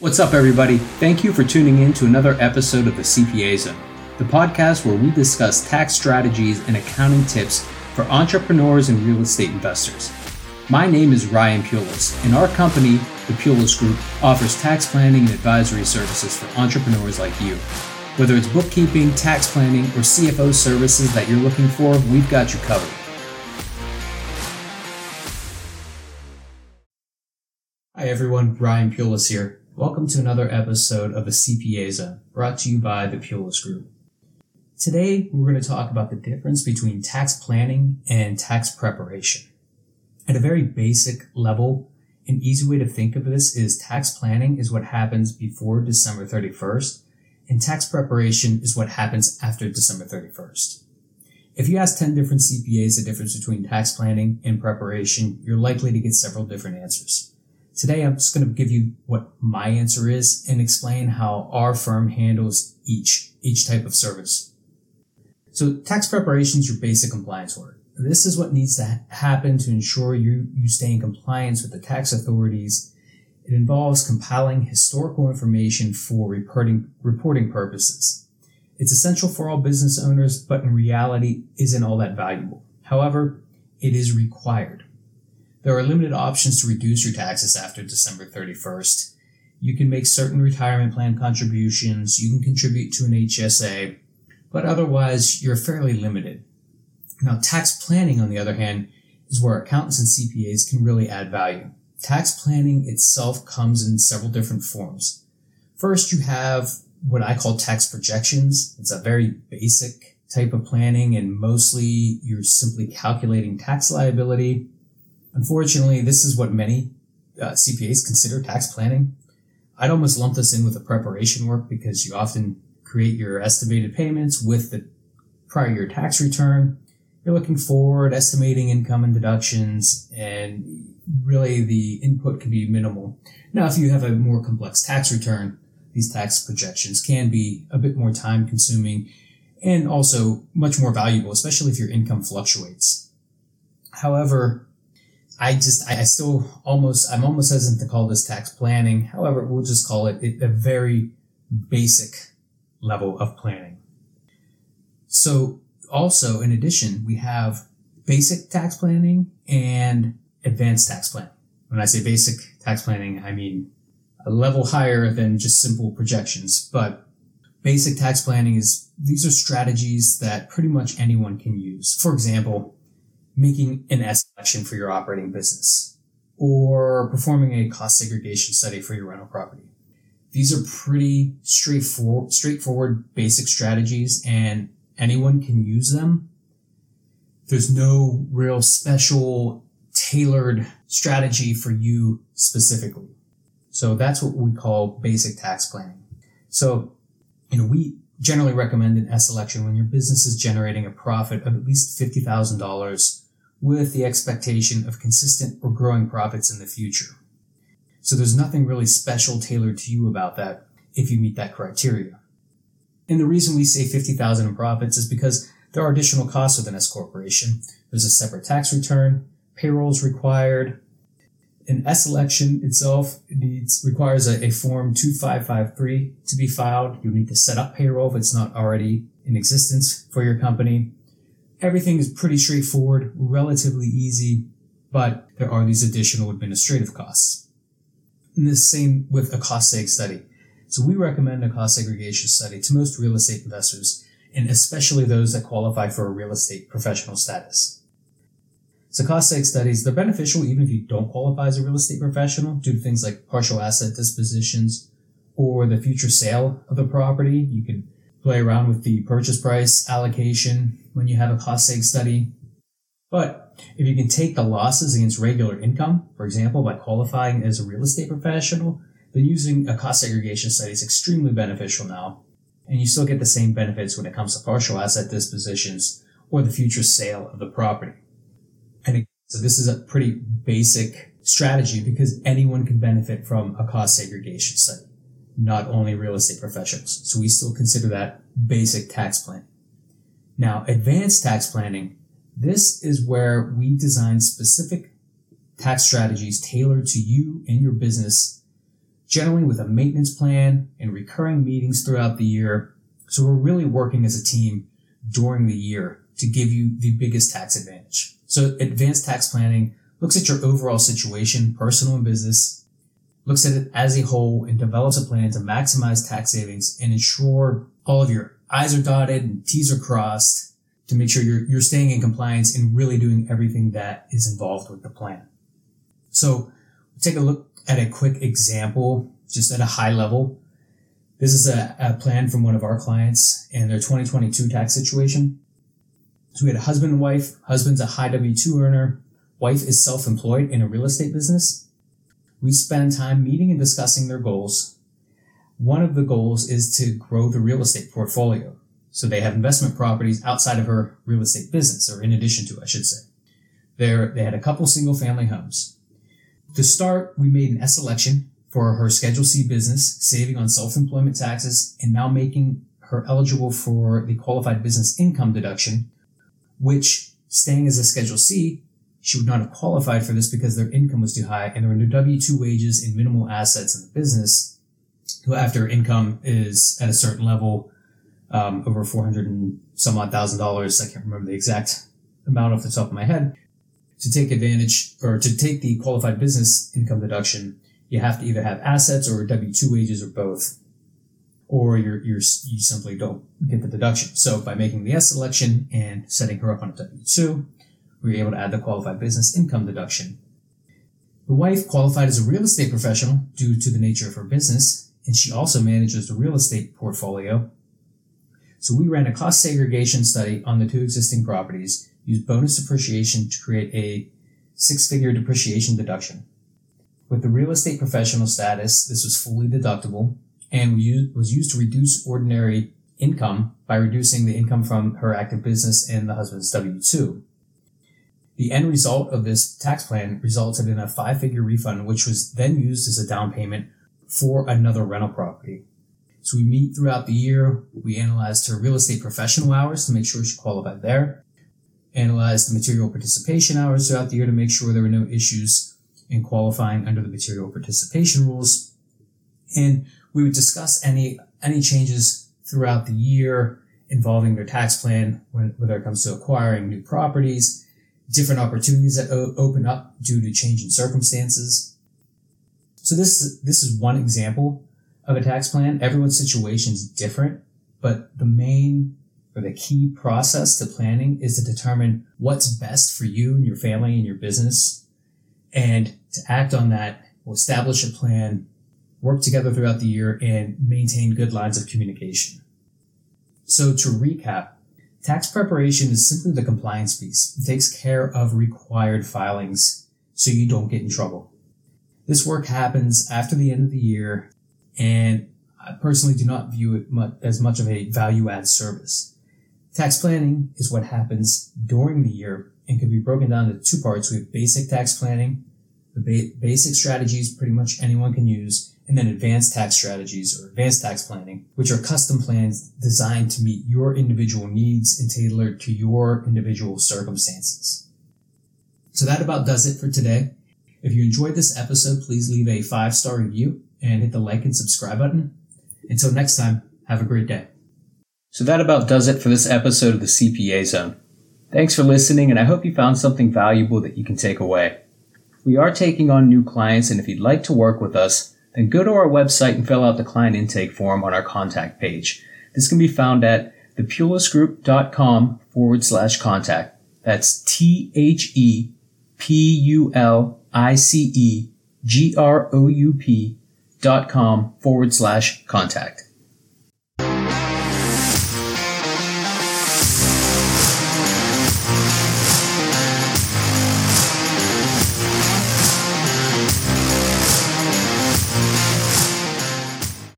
What's up, everybody? Thank you for tuning in to another episode of the CPA Zone, the podcast where we discuss tax strategies and accounting tips for entrepreneurs and real estate investors. My name is Ryan Pulice, and our company, the Pulice Group, offers tax planning and advisory services for entrepreneurs like you. Whether it's bookkeeping, tax planning, or CFO services that you're looking for, we've got you covered. Hi, everyone. Ryan Pulice here. Welcome to another episode of the CPA Zone, brought to you by the Pulice Group. Today, we're going to talk about the difference between tax planning and tax preparation. At a very basic level, an easy way to think of this is tax planning is what happens before December 31st, and tax preparation is what happens after December 31st. If you ask 10 different CPAs the difference between tax planning and preparation, you're likely to get several different answers. Today, I'm just going to give you what my answer is and explain how our firm handles each, each type of service. So tax preparation is your basic compliance work. This is what needs to happen to ensure you, you stay in compliance with the tax authorities. It involves compiling historical information for reporting, reporting purposes. It's essential for all business owners, but in reality isn't all that valuable. However, it is required. There are limited options to reduce your taxes after December 31st. You can make certain retirement plan contributions, you can contribute to an HSA, but otherwise you're fairly limited. Now, tax planning, on the other hand, is where accountants and CPAs can really add value. Tax planning itself comes in several different forms. First, you have what I call tax projections. It's a very basic type of planning and mostly you're simply calculating tax liability Unfortunately, this is what many uh, CPAs consider tax planning. I'd almost lump this in with the preparation work because you often create your estimated payments with the prior year tax return. You're looking forward, estimating income and deductions, and really the input can be minimal. Now, if you have a more complex tax return, these tax projections can be a bit more time consuming and also much more valuable, especially if your income fluctuates. However, I just, I still almost, I'm almost hesitant to call this tax planning. However, we'll just call it a very basic level of planning. So also, in addition, we have basic tax planning and advanced tax planning. When I say basic tax planning, I mean a level higher than just simple projections, but basic tax planning is, these are strategies that pretty much anyone can use. For example, making an S election for your operating business or performing a cost segregation study for your rental property. These are pretty straightforward, straightforward basic strategies and anyone can use them. There's no real special tailored strategy for you specifically. So that's what we call basic tax planning. So, you know, we generally recommend an S election when your business is generating a profit of at least $50,000 with the expectation of consistent or growing profits in the future. So there's nothing really special tailored to you about that if you meet that criteria. And the reason we say 50,000 in profits is because there are additional costs with an S corporation. There's a separate tax return, payrolls required. An S election itself needs requires a, a form 2553 to be filed. You need to set up payroll if it's not already in existence for your company everything is pretty straightforward, relatively easy, but there are these additional administrative costs. And the same with a cost seg study. So we recommend a cost segregation study to most real estate investors, and especially those that qualify for a real estate professional status. So cost seg studies, they're beneficial even if you don't qualify as a real estate professional due to things like partial asset dispositions or the future sale of the property. You can play around with the purchase price allocation when you have a cost seg study. But if you can take the losses against regular income, for example, by qualifying as a real estate professional, then using a cost segregation study is extremely beneficial now. And you still get the same benefits when it comes to partial asset dispositions or the future sale of the property. And so this is a pretty basic strategy because anyone can benefit from a cost segregation study not only real estate professionals. So we still consider that basic tax planning. Now, advanced tax planning, this is where we design specific tax strategies tailored to you and your business generally with a maintenance plan and recurring meetings throughout the year. So we're really working as a team during the year to give you the biggest tax advantage. So advanced tax planning looks at your overall situation, personal and business, looks at it as a whole and develops a plan to maximize tax savings and ensure all of your I's are dotted and T's are crossed to make sure you're, you're staying in compliance and really doing everything that is involved with the plan. So take a look at a quick example, just at a high level. This is a, a plan from one of our clients and their 2022 tax situation. So we had a husband and wife. Husband's a high W-2 earner. Wife is self-employed in a real estate business. We spend time meeting and discussing their goals. One of the goals is to grow the real estate portfolio. So they have investment properties outside of her real estate business, or in addition to, I should say. There, they had a couple single family homes. To start, we made an S election for her Schedule C business, saving on self-employment taxes and now making her eligible for the qualified business income deduction, which staying as a Schedule C, she would not have qualified for this because their income was too high and there were no W-2 wages and minimal assets in the business. Who after income is at a certain level, um, over 400 and some odd thousand dollars. I can't remember the exact amount off the top of my head to take advantage or to take the qualified business income deduction, you have to either have assets or W-2 wages or both, or you're, you're, you simply don't get the deduction. So by making the S election and setting her up on a W-2, we were able to add the qualified business income deduction. The wife qualified as a real estate professional due to the nature of her business, and she also manages the real estate portfolio. So we ran a cost segregation study on the two existing properties use bonus depreciation to create a six figure depreciation deduction. With the real estate professional status, this was fully deductible and was used to reduce ordinary income by reducing the income from her active business and the husband's W-2. The end result of this tax plan resulted in a five figure refund, which was then used as a down payment for another rental property. So we meet throughout the year. We analyzed her real estate professional hours to make sure she qualified there analyzed the material participation hours throughout the year to make sure there were no issues in qualifying under the material participation rules. And we would discuss any, any changes throughout the year involving their tax plan, when, whether it comes to acquiring new properties, different opportunities that o- open up due to change in circumstances. So this, this is one example of a tax plan. Everyone's situation is different, but the main or the key process to planning is to determine what's best for you and your family and your business and to act on that will establish a plan work together throughout the year and maintain good lines of communication so to recap tax preparation is simply the compliance piece it takes care of required filings so you don't get in trouble this work happens after the end of the year and I personally do not view it as much of a value add service. Tax planning is what happens during the year and can be broken down into two parts. We have basic tax planning, the ba- basic strategies pretty much anyone can use, and then advanced tax strategies or advanced tax planning, which are custom plans designed to meet your individual needs and tailored to your individual circumstances. So that about does it for today. If you enjoyed this episode, please leave a five star review and hit the like and subscribe button. Until next time, have a great day. So that about does it for this episode of the CPA Zone. Thanks for listening, and I hope you found something valuable that you can take away. We are taking on new clients, and if you'd like to work with us, then go to our website and fill out the client intake form on our contact page. This can be found at thepulicegroup.com forward slash contact. That's T H E P U L I C E G R O U P dot com forward slash contact.